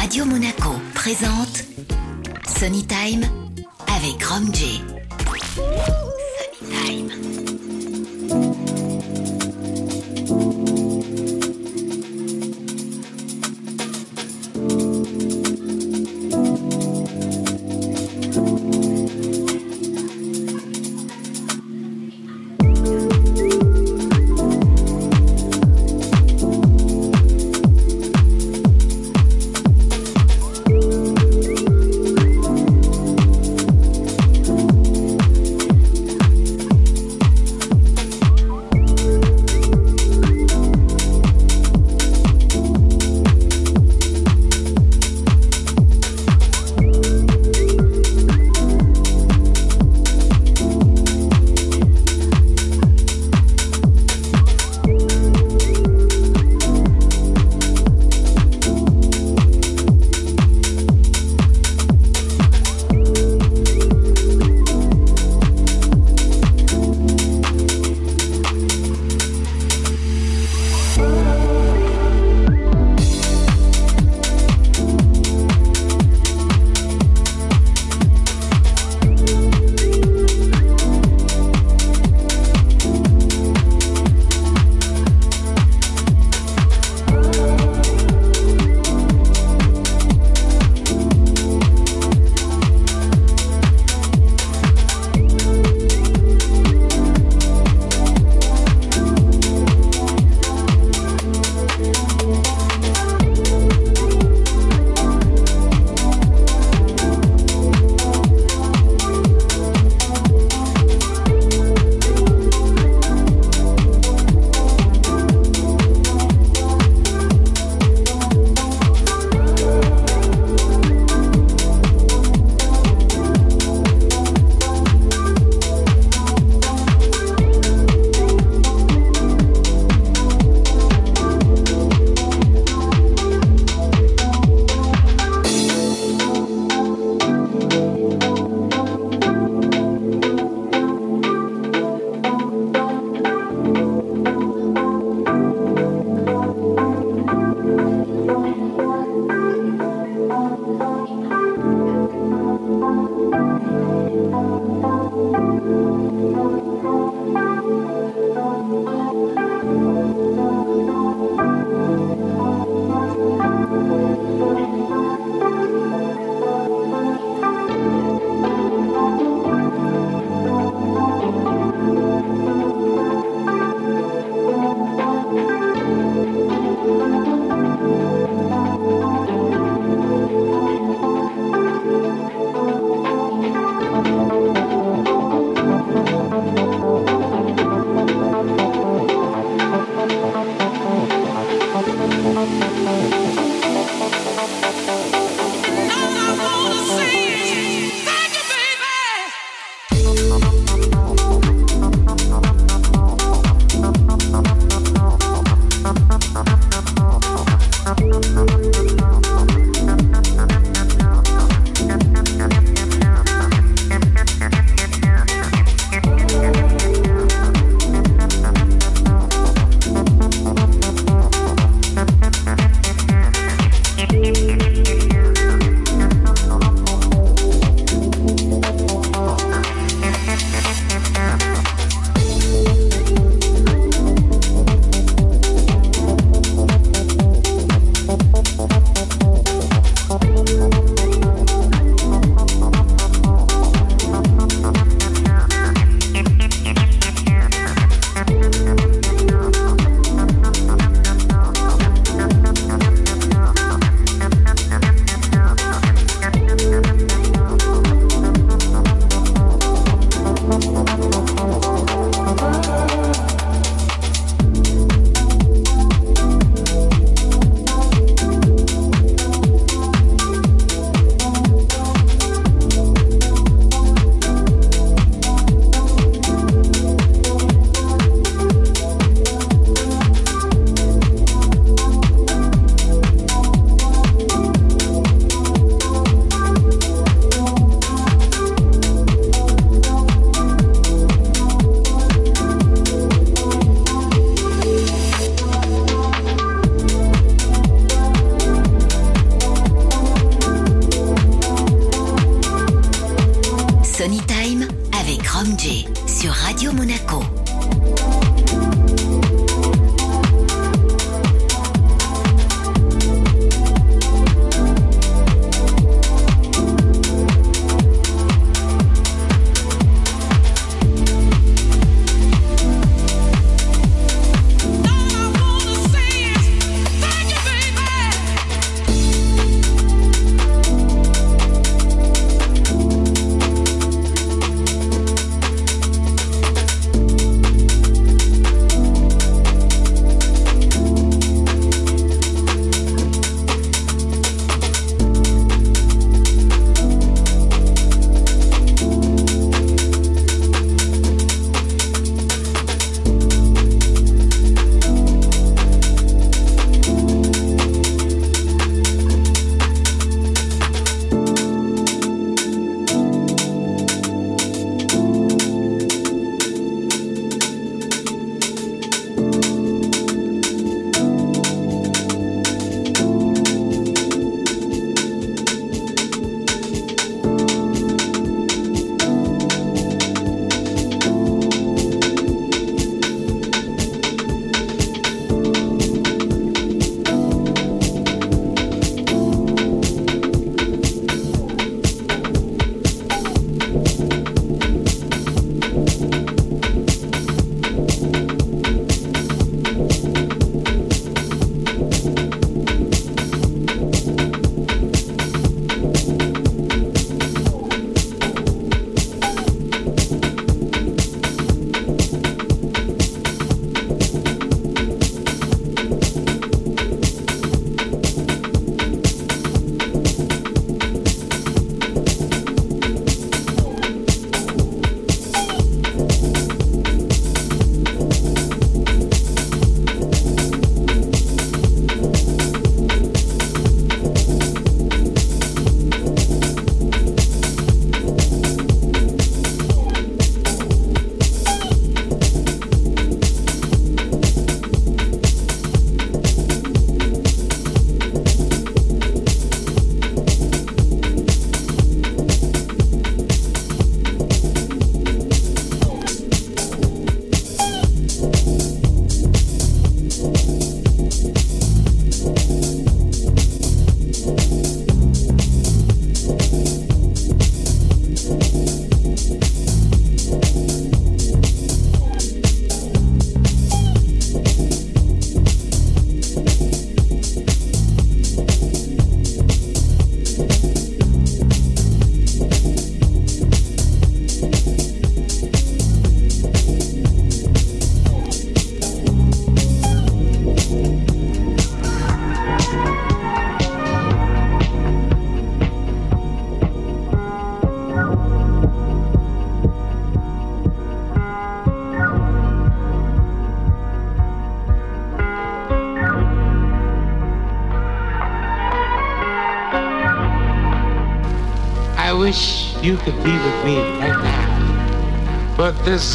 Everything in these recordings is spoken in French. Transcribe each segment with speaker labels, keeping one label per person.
Speaker 1: Radio Monaco présente Sunny Time avec Rom.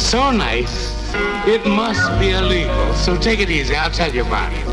Speaker 2: So nice, it must be illegal. So take it easy. I'll tell you about it.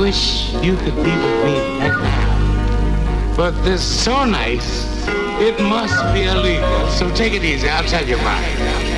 Speaker 2: wish you could be with me right now. But this is so nice, it must be illegal. So take it easy. I'll tell you why.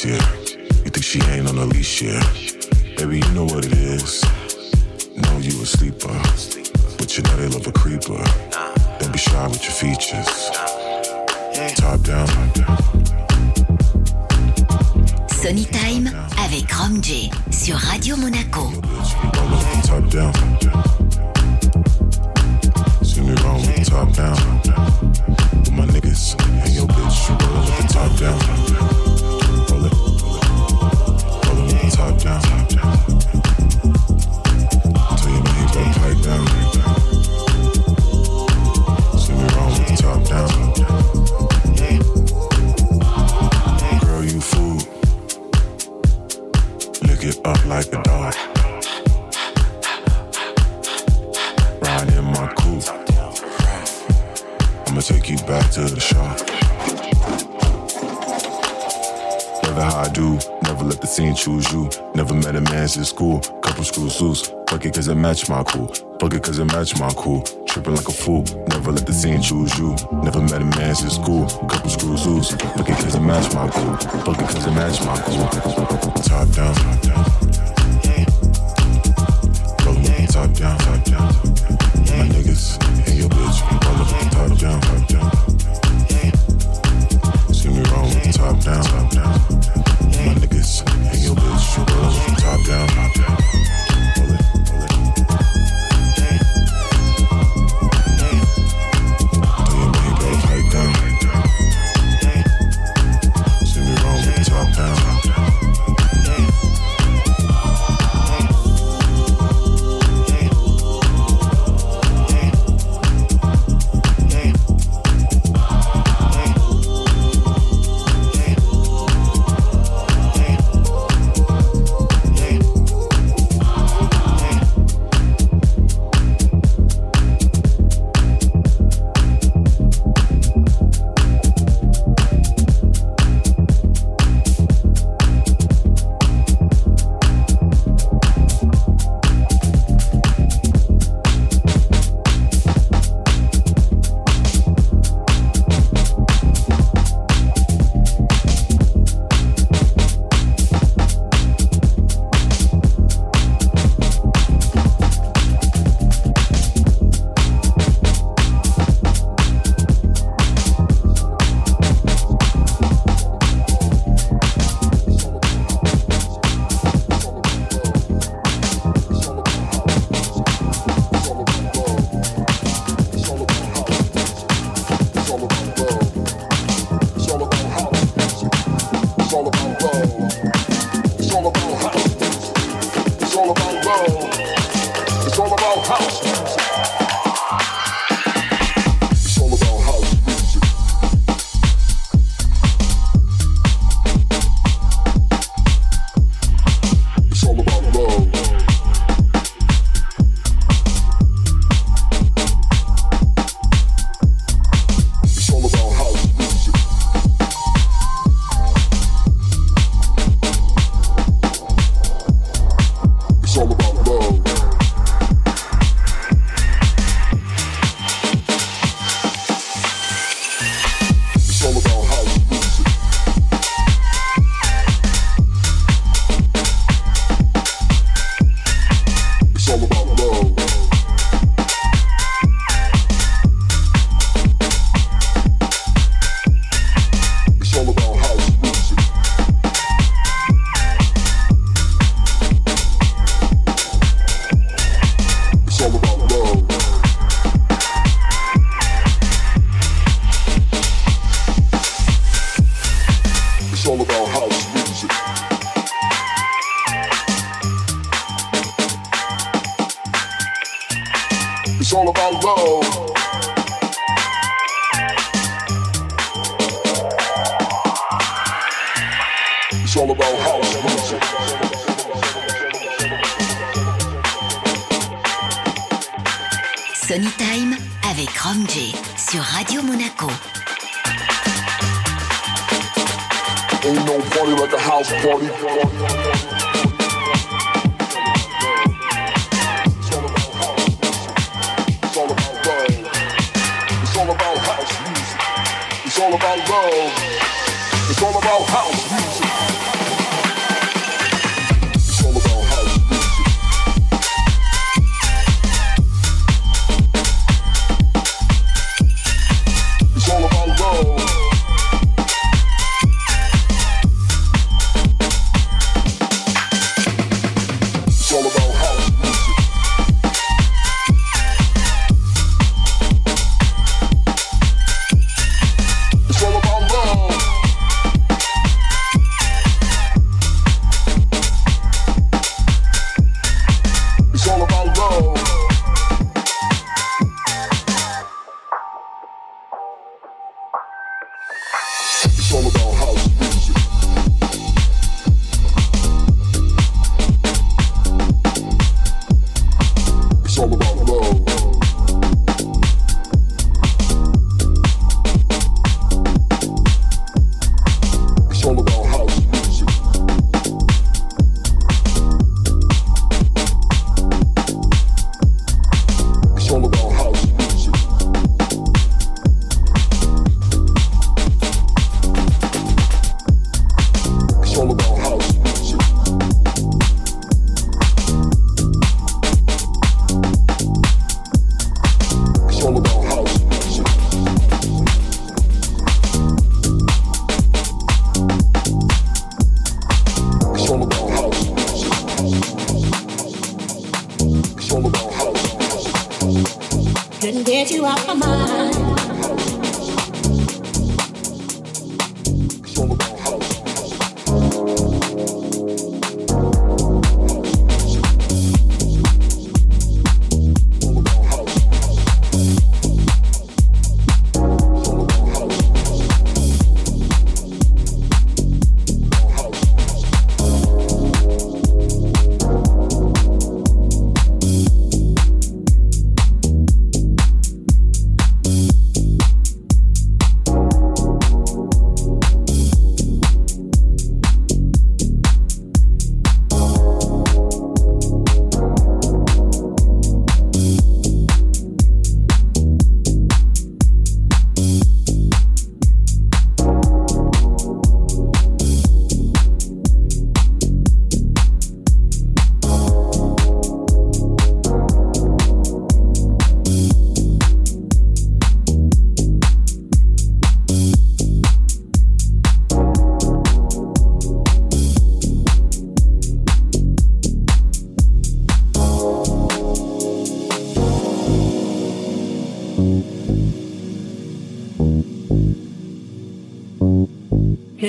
Speaker 3: streets, yeah. You think she ain't on the leash, yeah. Baby, you know what it is. Know you a sleeper, but you know they love a creeper. Don't be shy with your features. Top down.
Speaker 1: Sony Time avec Rom J sur Radio Monaco.
Speaker 3: Top down. See me wrong with the top down. With my niggas and your bitch, you roll with the top down. Match my cool. Fuck it cause it match my cool. Tripping like a fool. Never let the scene choose you. Never met a man since school. Couple screws loose. Fuck it cause it match my cool. Fuck it cause it match my cool. Top down. Roll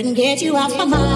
Speaker 1: couldn't get you off my mind.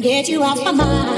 Speaker 1: Get you off my mind.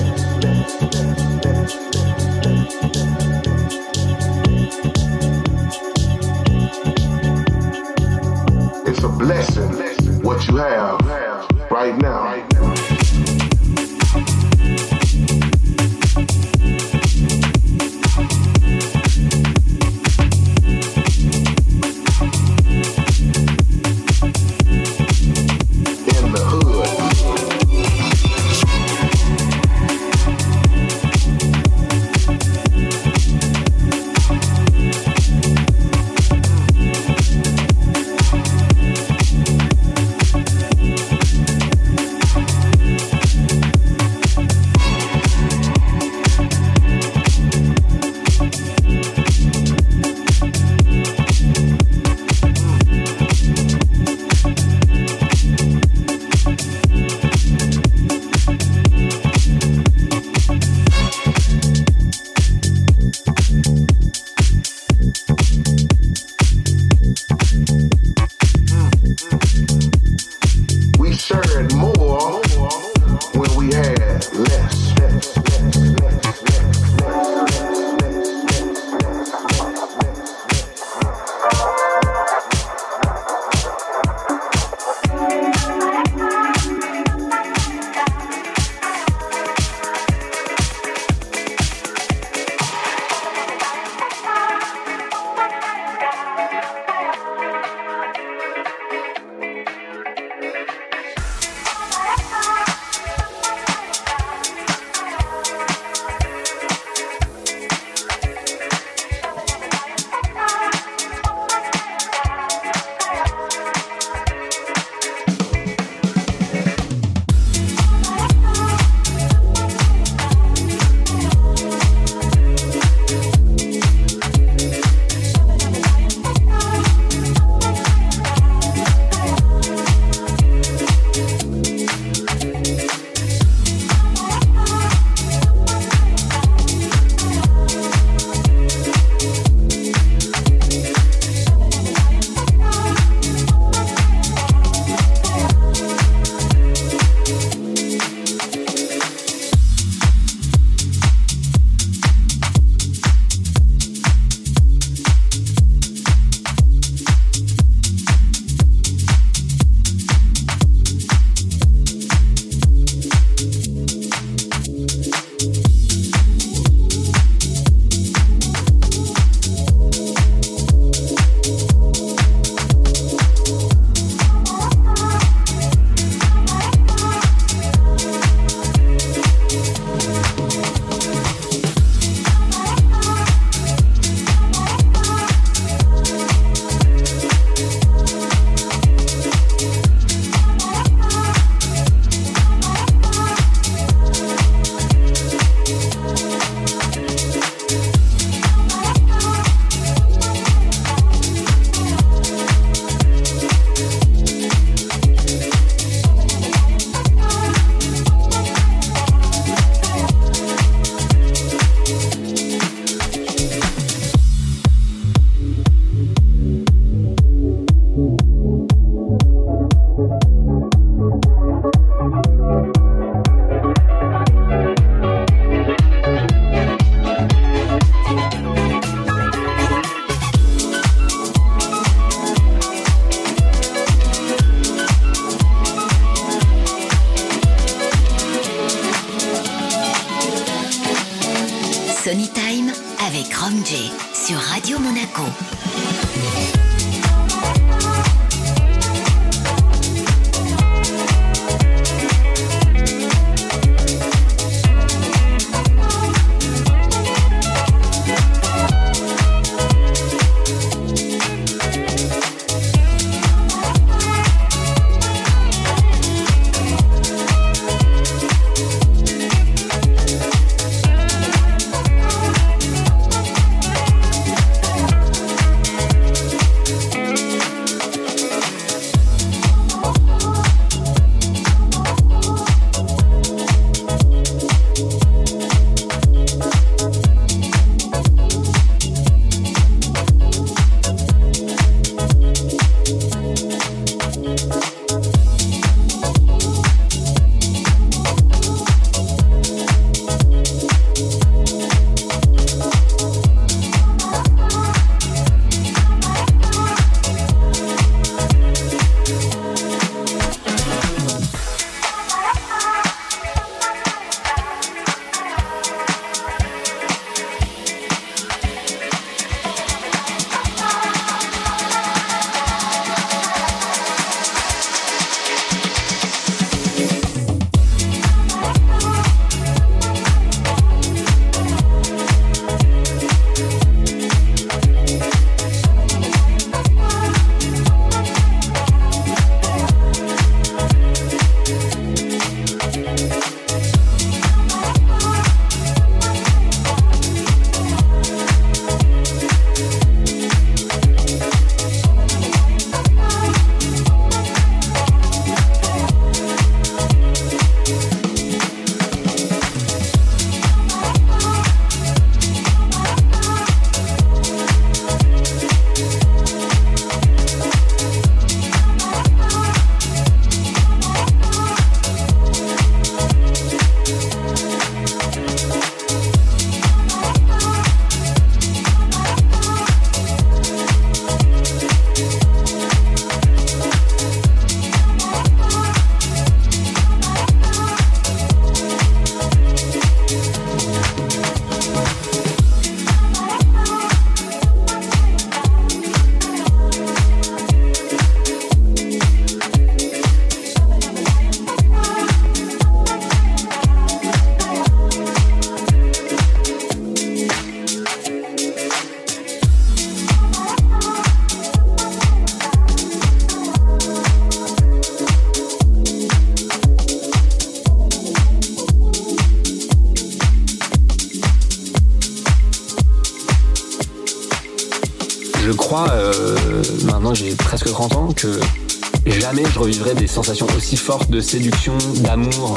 Speaker 4: aussi fortes de séduction, d'amour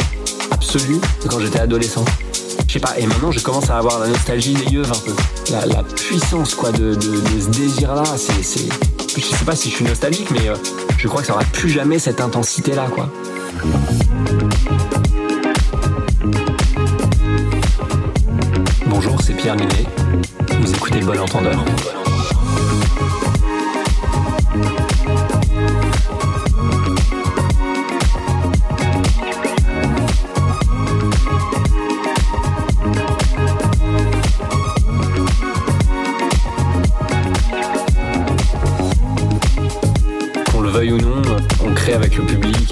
Speaker 4: absolu que quand j'étais adolescent. Je sais pas, et maintenant je commence à avoir la nostalgie des yeux un peu. La, puissance quoi de, ce désir-là, c'est, Je sais pas si je suis nostalgique, mais euh, je crois que ça aura plus jamais cette intensité-là quoi. Bonjour, c'est Pierre Minet. Vous écoutez bon entendeur.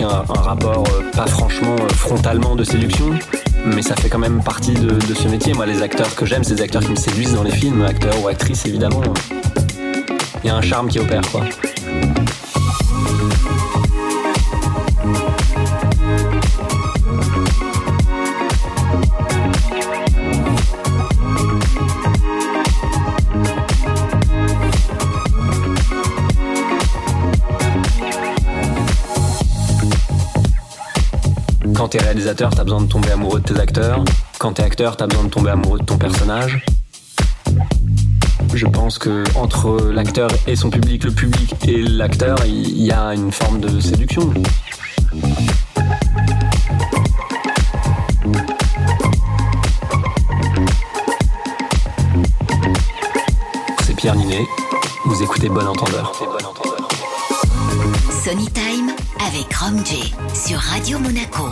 Speaker 4: Un, rapport euh, pas franchement euh, frontalement de séduction, mais ça fait quand même partie de, de ce métier. Moi, les acteurs que j'aime, c'est des acteurs qui me séduisent dans les films, acteurs ou actrices évidemment. Il y a un charme qui opère, quoi. T'es réalisateur, t'as besoin de tomber amoureux de tes acteurs. Quand t'es acteur, t'as besoin de tomber amoureux de ton personnage. Je pense que entre l'acteur et son public, le public et l'acteur, il y a une forme de séduction. C'est Pierre Ninet, vous écoutez Bon Entendeur.
Speaker 1: Sony Time avec Rom sur Radio Monaco.